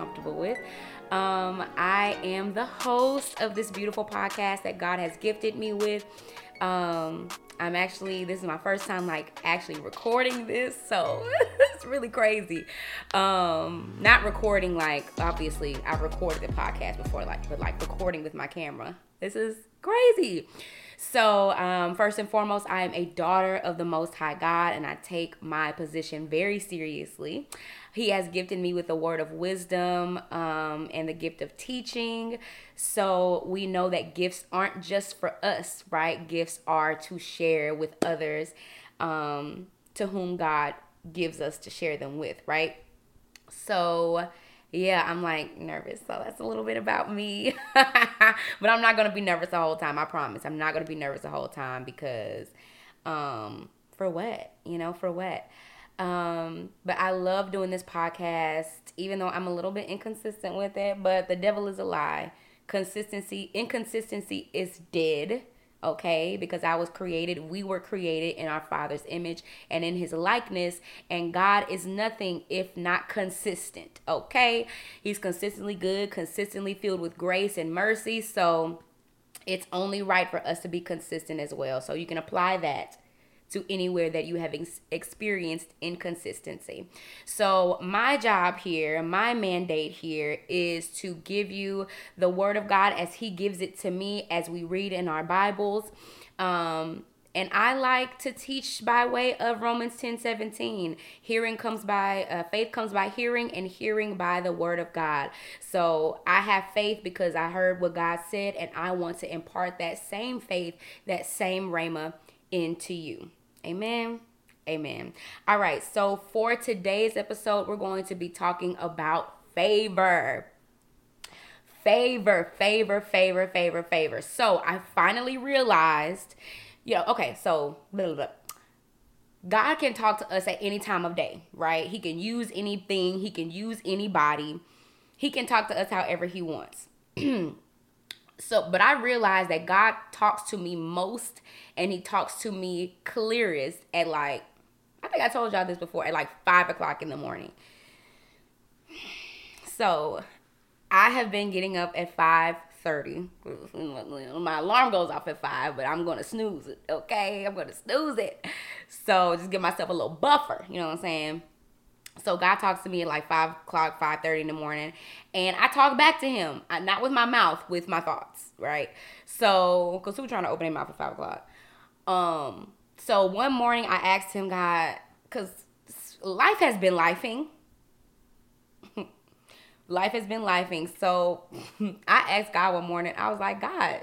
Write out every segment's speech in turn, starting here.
comfortable with. Um, I am the host of this beautiful podcast that God has gifted me with. Um, I'm actually this is my first time like actually recording this, so it's really crazy. Um, not recording like obviously I've recorded the podcast before, like but like recording with my camera. This is crazy. So, um, first and foremost, I am a daughter of the Most High God, and I take my position very seriously. He has gifted me with the word of wisdom um, and the gift of teaching. So, we know that gifts aren't just for us, right? Gifts are to share with others um, to whom God gives us to share them with, right? So, yeah, I'm like nervous. So that's a little bit about me. but I'm not going to be nervous the whole time. I promise. I'm not going to be nervous the whole time because um for what? You know, for what? Um, but I love doing this podcast even though I'm a little bit inconsistent with it, but the devil is a lie. Consistency, inconsistency is dead okay? Because I was created, we were created in our Father's image and in His likeness, and God is nothing if not consistent, okay? He's consistently good, consistently filled with grace and mercy, so it's only right for us to be consistent as well. So you can apply that to anywhere that you have ex- experienced inconsistency. So, my job here, my mandate here is to give you the word of God as He gives it to me as we read in our Bibles. Um, and I like to teach by way of Romans 10 17. Hearing comes by, uh, faith comes by hearing, and hearing by the word of God. So I have faith because I heard what God said, and I want to impart that same faith, that same Rhema into you. Amen. Amen. All right. So for today's episode, we're going to be talking about favor. Favor, favor, favor, favor, favor. So I finally realized, you know, okay, so blah, blah. God can talk to us at any time of day, right? He can use anything, He can use anybody. He can talk to us however He wants. so but i realized that god talks to me most and he talks to me clearest at like i think i told y'all this before at like five o'clock in the morning. So i have been getting up at 5.30 my alarm goes off at 5 but i'm gonna snooze it okay? I'm gonna snooze it. So just give myself a little buffer you know what i'm saying so God talks to me at like five o'clock, five thirty in the morning, and I talk back to Him, not with my mouth, with my thoughts, right? So, cause who trying to open their mouth at five o'clock? Um, so one morning I asked Him, God, cause life has been lifing. life has been lifing. So I asked God one morning. I was like, God,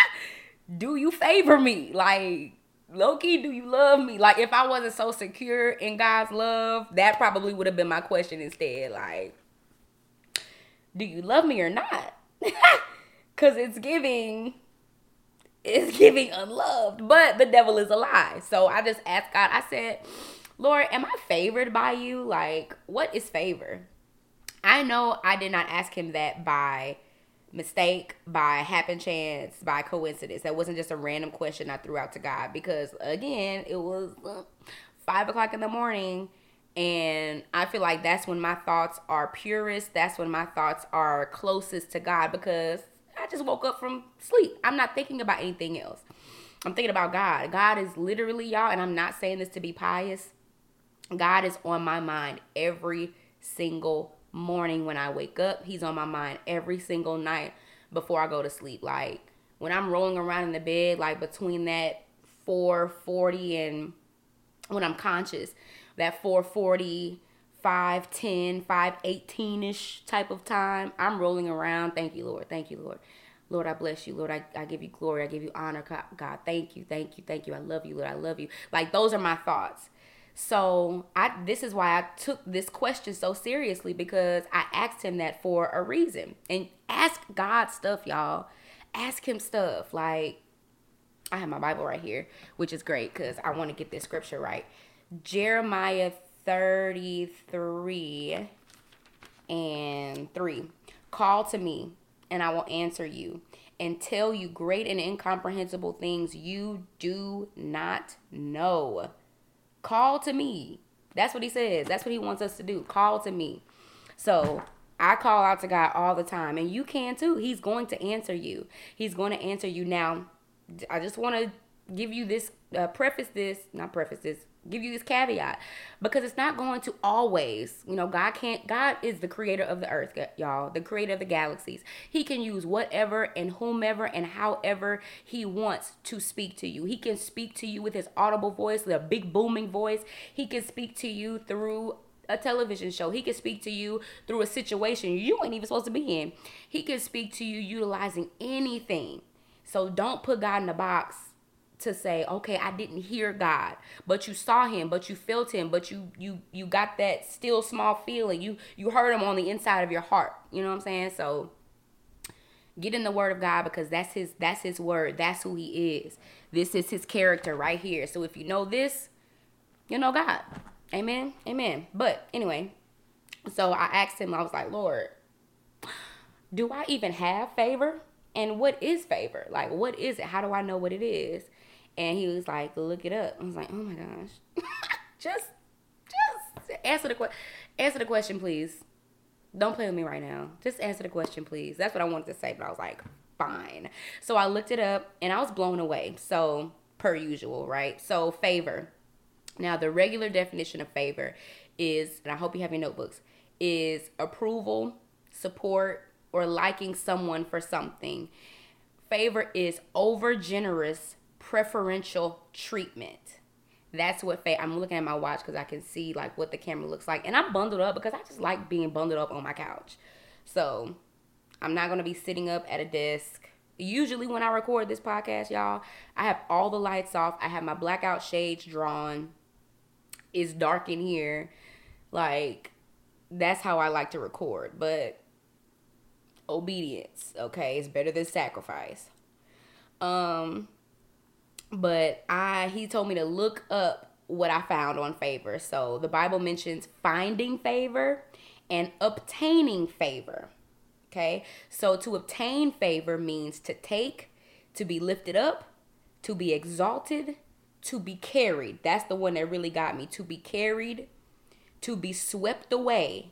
do you favor me? Like Loki, do you love me? Like, if I wasn't so secure in God's love, that probably would have been my question instead. Like, do you love me or not? Because it's giving, it's giving unloved, but the devil is a lie. So I just asked God, I said, Lord, am I favored by you? Like, what is favor? I know I did not ask him that by mistake, by happen chance, by coincidence. That wasn't just a random question I threw out to God because, again, it was uh, five o'clock in the morning. And I feel like that's when my thoughts are purest. That's when my thoughts are closest to God because I just woke up from sleep. I'm not thinking about anything else. I'm thinking about God. God is literally, y'all, and I'm not saying this to be pious. God is on my mind every single morning when I wake up. He's on my mind every single night before I go to sleep. Like when I'm rolling around in the bed, like between that 440 and when I'm conscious, that 440, 510, 518 ish type of time, I'm rolling around. Thank you, Lord. Thank you, Lord. Lord, I bless you. Lord, I, I give you glory. I give you honor. God, thank you. Thank you. Thank you. I love you, Lord. I love you. Like those are my thoughts. So I this is why I took this question so seriously because I asked him that for a reason. And ask God stuff, y'all. Ask him stuff. Like I have my Bible right here, which is great because I want to get this scripture right. Jeremiah 33 and 3. Call to me, and I will answer you and tell you great and incomprehensible things you do not know. Call to me. That's what he says. That's what he wants us to do. Call to me. So I call out to God all the time, and you can too. He's going to answer you. He's going to answer you. Now, I just want to give you this, uh, preface this, not preface this, give you this caveat because it's not going to always, you know, God can't, God is the creator of the earth, y'all, the creator of the galaxies. He can use whatever and whomever and however He wants to speak to you. He can speak to you with His audible voice, the big booming voice. He can speak to you through a television show. He can speak to you through a situation you ain't even supposed to be in. He can speak to you utilizing anything. So don't put God in a box to say, okay, I didn't hear God, but you saw him, but you felt him, but you you you got that still small feeling. You you heard him on the inside of your heart. You know what I'm saying? So get in the word of God because that's his that's his word. That's who he is. This is his character right here. So if you know this, you know God. Amen. Amen. But anyway, so I asked him, I was like, Lord, do I even have favor? And what is favor? Like, what is it? How do I know what it is? And he was like, look it up. I was like, oh my gosh. just, just answer the question. Answer the question, please. Don't play with me right now. Just answer the question, please. That's what I wanted to say, but I was like, fine. So I looked it up and I was blown away. So, per usual, right? So, favor. Now, the regular definition of favor is, and I hope you have your notebooks, is approval, support, or liking someone for something. Favor is over generous preferential treatment. That's what fa- I'm looking at my watch because I can see like what the camera looks like, and I'm bundled up because I just like being bundled up on my couch. So I'm not gonna be sitting up at a desk. Usually when I record this podcast, y'all, I have all the lights off. I have my blackout shades drawn. It's dark in here. Like that's how I like to record. But obedience, okay, is better than sacrifice. Um but I he told me to look up what I found on favor. So the Bible mentions finding favor and obtaining favor. Okay? So to obtain favor means to take, to be lifted up, to be exalted, to be carried. That's the one that really got me. To be carried, to be swept away,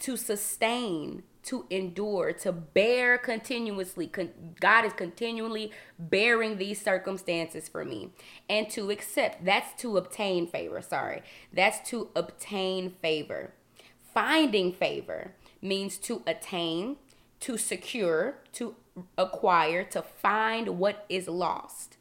to sustain, to endure, to bear continuously. God is continually bearing these circumstances for me. And to accept, that's to obtain favor. Sorry. That's to obtain favor. Finding favor means to attain, to secure, to acquire, to find what is lost.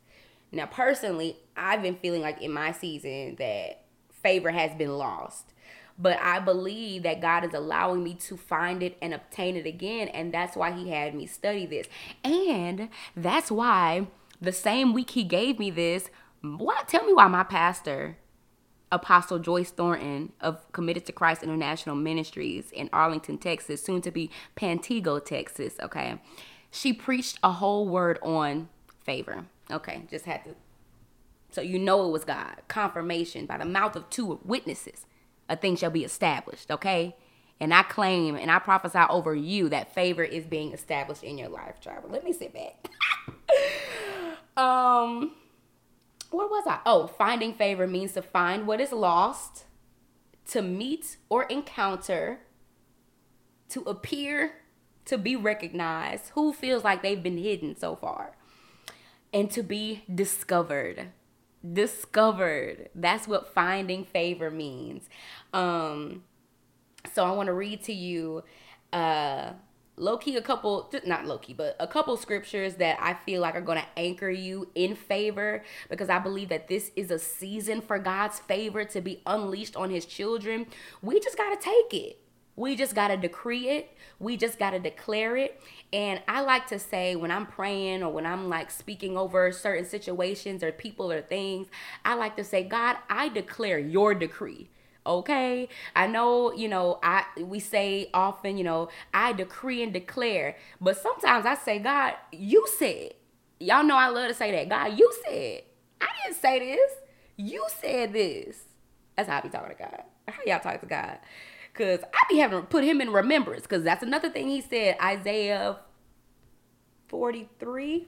Now, personally, I've been feeling like in my season that favor has been lost but I believe that God is allowing me to find it and obtain it again. And that's why He had me study this. And that's why the same week He gave me this, what? Tell me why my pastor, Apostle Joyce Thornton of Committed to Christ International Ministries in Arlington, Texas, soon to be Pantego, Texas, okay? She preached a whole word on favor. Okay, just had to. So you know it was God. Confirmation by the mouth of two witnesses a thing shall be established, okay? And I claim and I prophesy over you that favor is being established in your life, Travel. Let me sit back. um, where was I? Oh, finding favor means to find what is lost, to meet or encounter, to appear, to be recognized. Who feels like they've been hidden so far? And to be discovered discovered. That's what finding favor means. Um, so I want to read to you uh low key a couple not low key but a couple scriptures that I feel like are going to anchor you in favor because I believe that this is a season for God's favor to be unleashed on his children. We just got to take it. We just got to decree it. We just got to declare it. And I like to say when I'm praying or when I'm like speaking over certain situations or people or things, I like to say, God, I declare your decree. Okay? I know, you know, I we say often, you know, I decree and declare, but sometimes I say, God, you said. Y'all know I love to say that. God, you said. I didn't say this. You said this. That's how I be talking to God. How y'all talk to God? Cause I be having to put him in remembrance. Cause that's another thing he said, Isaiah 43.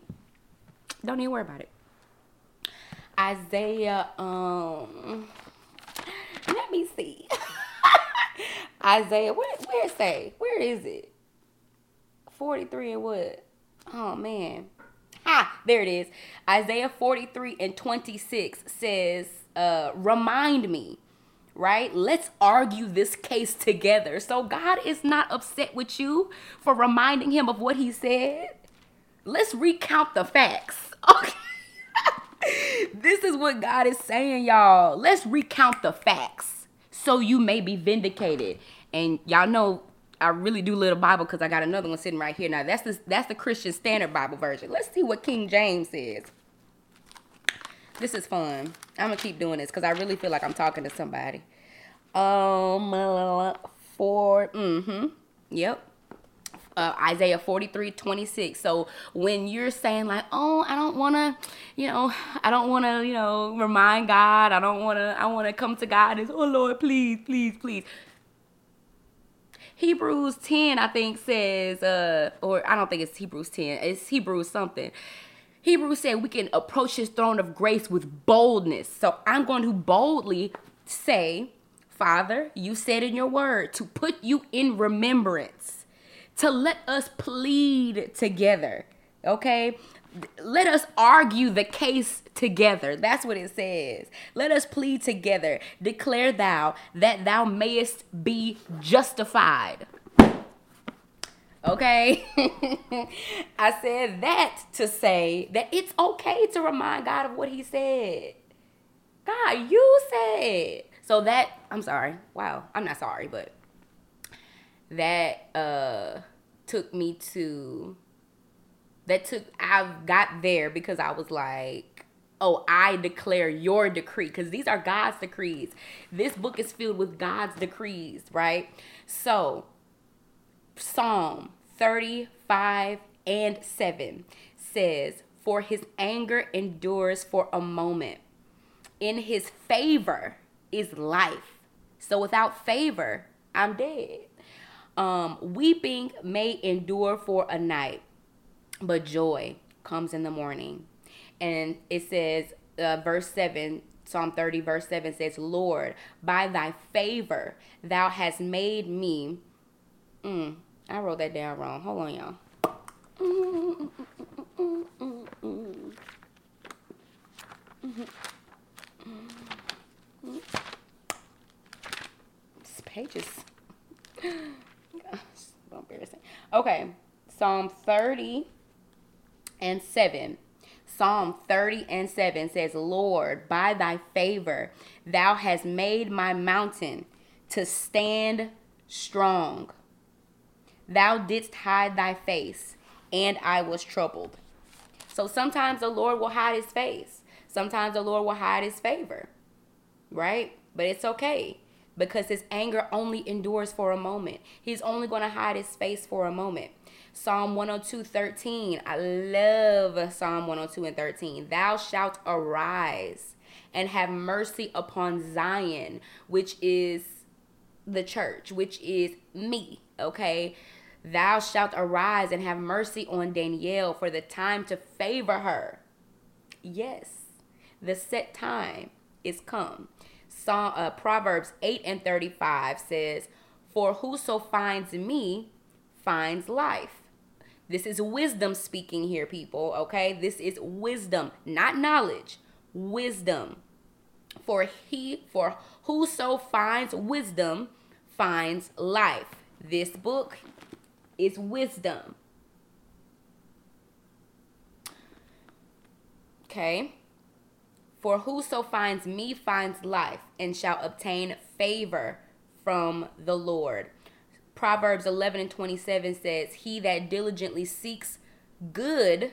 Don't even worry about it. Isaiah, um, let me see. Isaiah, where where it say? Where is it? 43 and what? Oh man. Ah, there it is. Isaiah 43 and 26 says, uh, remind me, right? Let's argue this case together. So God is not upset with you for reminding him of what he said. Let's recount the facts. Okay. this is what God is saying, y'all. Let's recount the facts so you may be vindicated. And y'all know I really do little Bible because I got another one sitting right here. Now that's the that's the Christian Standard Bible version. Let's see what King James says. This is fun. I'm gonna keep doing this because I really feel like I'm talking to somebody. Um, for mm-hmm, yep uh, Isaiah 43 26. So when you're saying, like, oh, I don't want to, you know, I don't want to, you know, remind God, I don't want to, I want to come to God and, oh, Lord, please, please, please. Hebrews 10, I think, says, uh, or I don't think it's Hebrews 10, it's Hebrews something. Hebrews said we can approach his throne of grace with boldness. So I'm going to boldly say, Father, you said in your word to put you in remembrance to let us plead together. Okay? Let us argue the case together. That's what it says. Let us plead together. Declare thou that thou mayest be justified. Okay? I said that to say that it's okay to remind God of what he said. God, you said. So that I'm sorry. Wow. I'm not sorry, but that uh took me to that took I got there because I was like, oh, I declare your decree because these are God's decrees. This book is filled with God's decrees, right? So, Psalm 35 and 7 says, For his anger endures for a moment. In his favor is life. So without favor, I'm dead. Um, weeping may endure for a night, but joy comes in the morning. And it says, uh, verse 7, Psalm 30, verse 7 says, Lord, by thy favor thou hast made me. Mm, I wrote that down wrong. Hold on, y'all. This page is so embarrassing. Okay, Psalm 30 and 7. Psalm 30 and 7 says, Lord, by thy favor, thou hast made my mountain to stand strong. Thou didst hide thy face, and I was troubled. So sometimes the Lord will hide his face. Sometimes the Lord will hide his favor, right? But it's okay because his anger only endures for a moment. He's only going to hide his face for a moment. Psalm 102 13. I love Psalm 102 and 13. Thou shalt arise and have mercy upon Zion, which is the church, which is me, okay? Thou shalt arise and have mercy on Danielle for the time to favor her. Yes, the set time is come. Psalm, uh, Proverbs 8 and 35 says, For whoso finds me finds life. This is wisdom speaking here, people, okay? This is wisdom, not knowledge, wisdom. For he, for whoso finds wisdom finds life. This book is wisdom. Okay? For whoso finds me finds life and shall obtain favor from the Lord. Proverbs 11 and 27 says, He that diligently seeks good,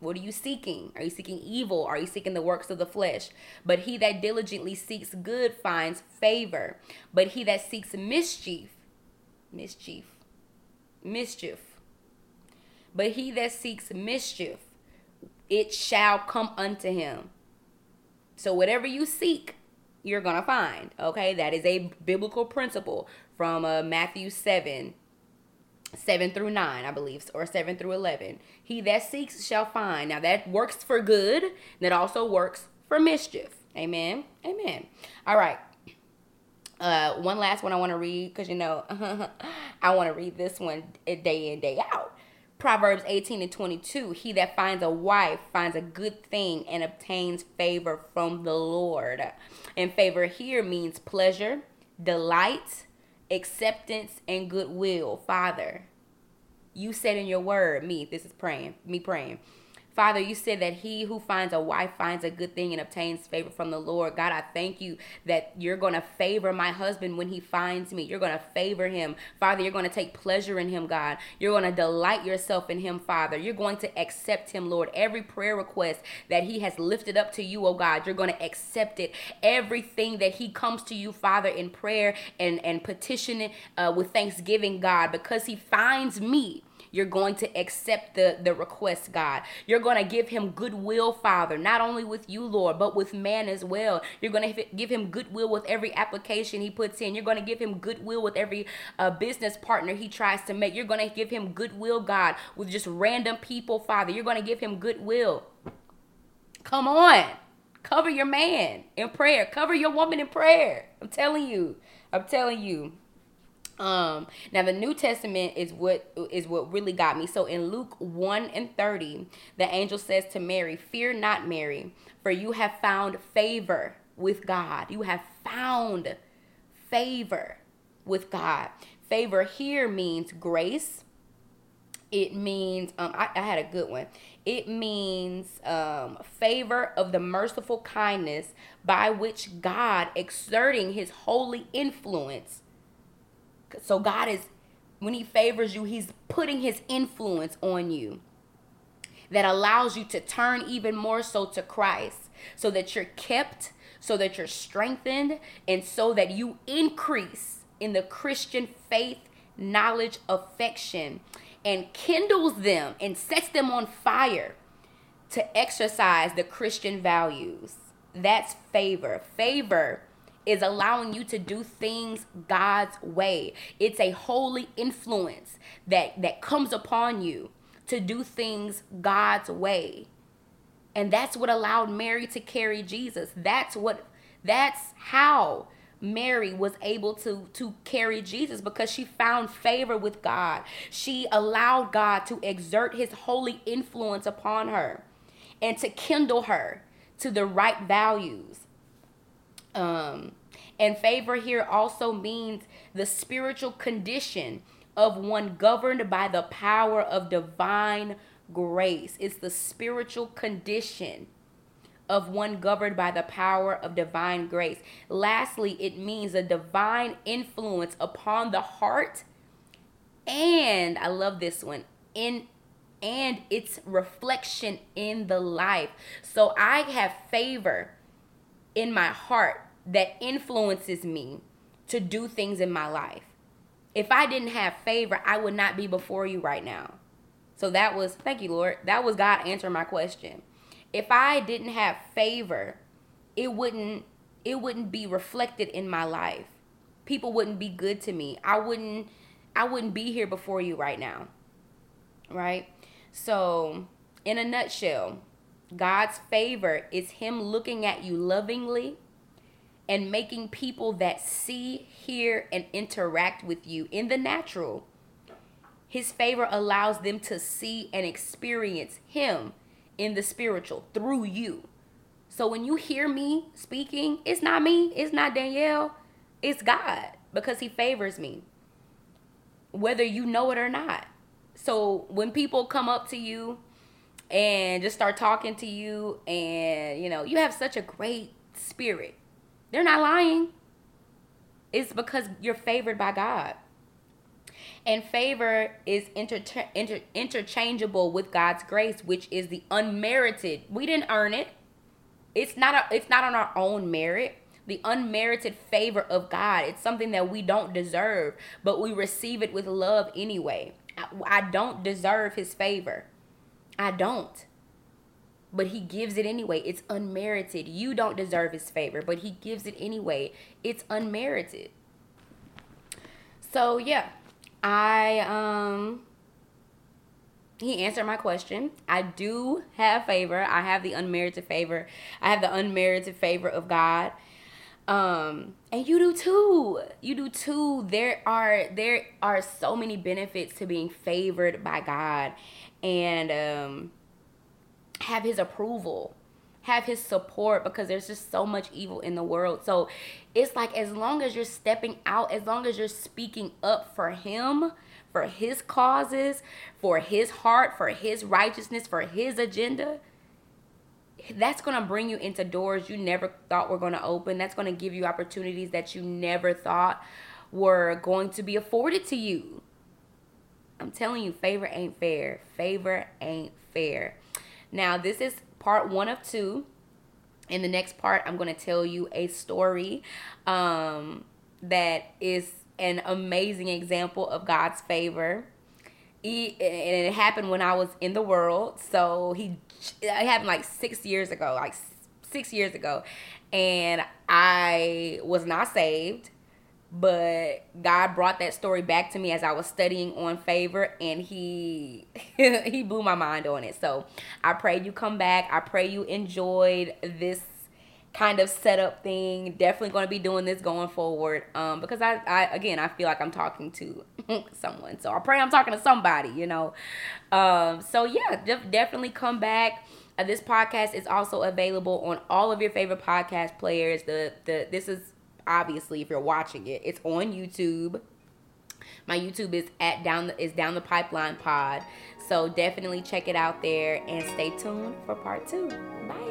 what are you seeking? Are you seeking evil? Are you seeking the works of the flesh? But he that diligently seeks good finds favor. But he that seeks mischief, mischief, mischief. But he that seeks mischief, it shall come unto him. So whatever you seek, you're going to find. Okay? That is a biblical principle from uh, Matthew 7 7 through 9, I believe, or 7 through 11. He that seeks shall find. Now that works for good, that also works for mischief. Amen. Amen. All right. Uh, one last one I want to read because you know I want to read this one day in day out. Proverbs 18 and 22 He that finds a wife finds a good thing and obtains favor from the Lord. And favor here means pleasure, delight, acceptance, and goodwill. Father, you said in your word, me, this is praying, me praying Father, you said that he who finds a wife finds a good thing and obtains favor from the Lord. God, I thank you that you're going to favor my husband when he finds me. You're going to favor him. Father, you're going to take pleasure in him, God. You're going to delight yourself in him, Father. You're going to accept him, Lord. Every prayer request that he has lifted up to you, oh God, you're going to accept it. Everything that he comes to you, Father, in prayer and, and petitioning uh, with thanksgiving, God, because he finds me. You're going to accept the, the request, God. You're going to give him goodwill, Father, not only with you, Lord, but with man as well. You're going to give him goodwill with every application he puts in. You're going to give him goodwill with every uh, business partner he tries to make. You're going to give him goodwill, God, with just random people, Father. You're going to give him goodwill. Come on. Cover your man in prayer. Cover your woman in prayer. I'm telling you. I'm telling you. Um, now the New Testament is what is what really got me. So in Luke 1 and 30, the angel says to Mary, Fear not, Mary, for you have found favor with God. You have found favor with God. Favor here means grace. It means um I, I had a good one. It means um favor of the merciful kindness by which God exerting his holy influence so God is, when He favors you, He's putting His influence on you that allows you to turn even more so to Christ so that you're kept, so that you're strengthened, and so that you increase in the Christian faith, knowledge, affection, and kindles them and sets them on fire to exercise the Christian values. That's favor. Favor is allowing you to do things God's way. It's a holy influence that that comes upon you to do things God's way. And that's what allowed Mary to carry Jesus. That's what that's how Mary was able to to carry Jesus because she found favor with God. She allowed God to exert his holy influence upon her and to kindle her to the right values. Um, and favor here also means the spiritual condition of one governed by the power of divine grace. It's the spiritual condition of one governed by the power of divine grace. Lastly, it means a divine influence upon the heart and I love this one in and its reflection in the life. So I have favor in my heart that influences me to do things in my life. If I didn't have favor, I would not be before you right now. So that was, thank you, Lord. That was God answering my question. If I didn't have favor, it wouldn't it wouldn't be reflected in my life. People wouldn't be good to me. I wouldn't I wouldn't be here before you right now. Right? So, in a nutshell, God's favor is him looking at you lovingly and making people that see, hear, and interact with you in the natural. His favor allows them to see and experience Him in the spiritual through you. So when you hear me speaking, it's not me, it's not Danielle, it's God because He favors me, whether you know it or not. So when people come up to you and just start talking to you, and you know, you have such a great spirit they're not lying. It's because you're favored by God. And favor is inter- inter- interchangeable with God's grace, which is the unmerited. We didn't earn it. It's not a, it's not on our own merit. The unmerited favor of God. It's something that we don't deserve, but we receive it with love anyway. I, I don't deserve his favor. I don't but he gives it anyway. It's unmerited. You don't deserve his favor, but he gives it anyway. It's unmerited. So, yeah. I um he answered my question. I do have favor. I have the unmerited favor. I have the unmerited favor of God. Um, and you do too. You do too. There are there are so many benefits to being favored by God and um have his approval have his support because there's just so much evil in the world. So it's like as long as you're stepping out, as long as you're speaking up for him, for his causes, for his heart, for his righteousness, for his agenda, that's going to bring you into doors you never thought were going to open. That's going to give you opportunities that you never thought were going to be afforded to you. I'm telling you, favor ain't fair. Favor ain't fair. Now, this is part one of two. In the next part, I'm going to tell you a story um, that is an amazing example of God's favor. He, and it happened when I was in the world. So he, it happened like six years ago, like six years ago, and I was not saved but God brought that story back to me as I was studying on favor and he he blew my mind on it. So, I pray you come back. I pray you enjoyed this kind of setup thing. Definitely going to be doing this going forward um because I I again, I feel like I'm talking to someone. So, I pray I'm talking to somebody, you know. Um so yeah, def- definitely come back. Uh, this podcast is also available on all of your favorite podcast players. The the this is obviously if you're watching it it's on youtube my youtube is at down the, is down the pipeline pod so definitely check it out there and stay tuned for part two bye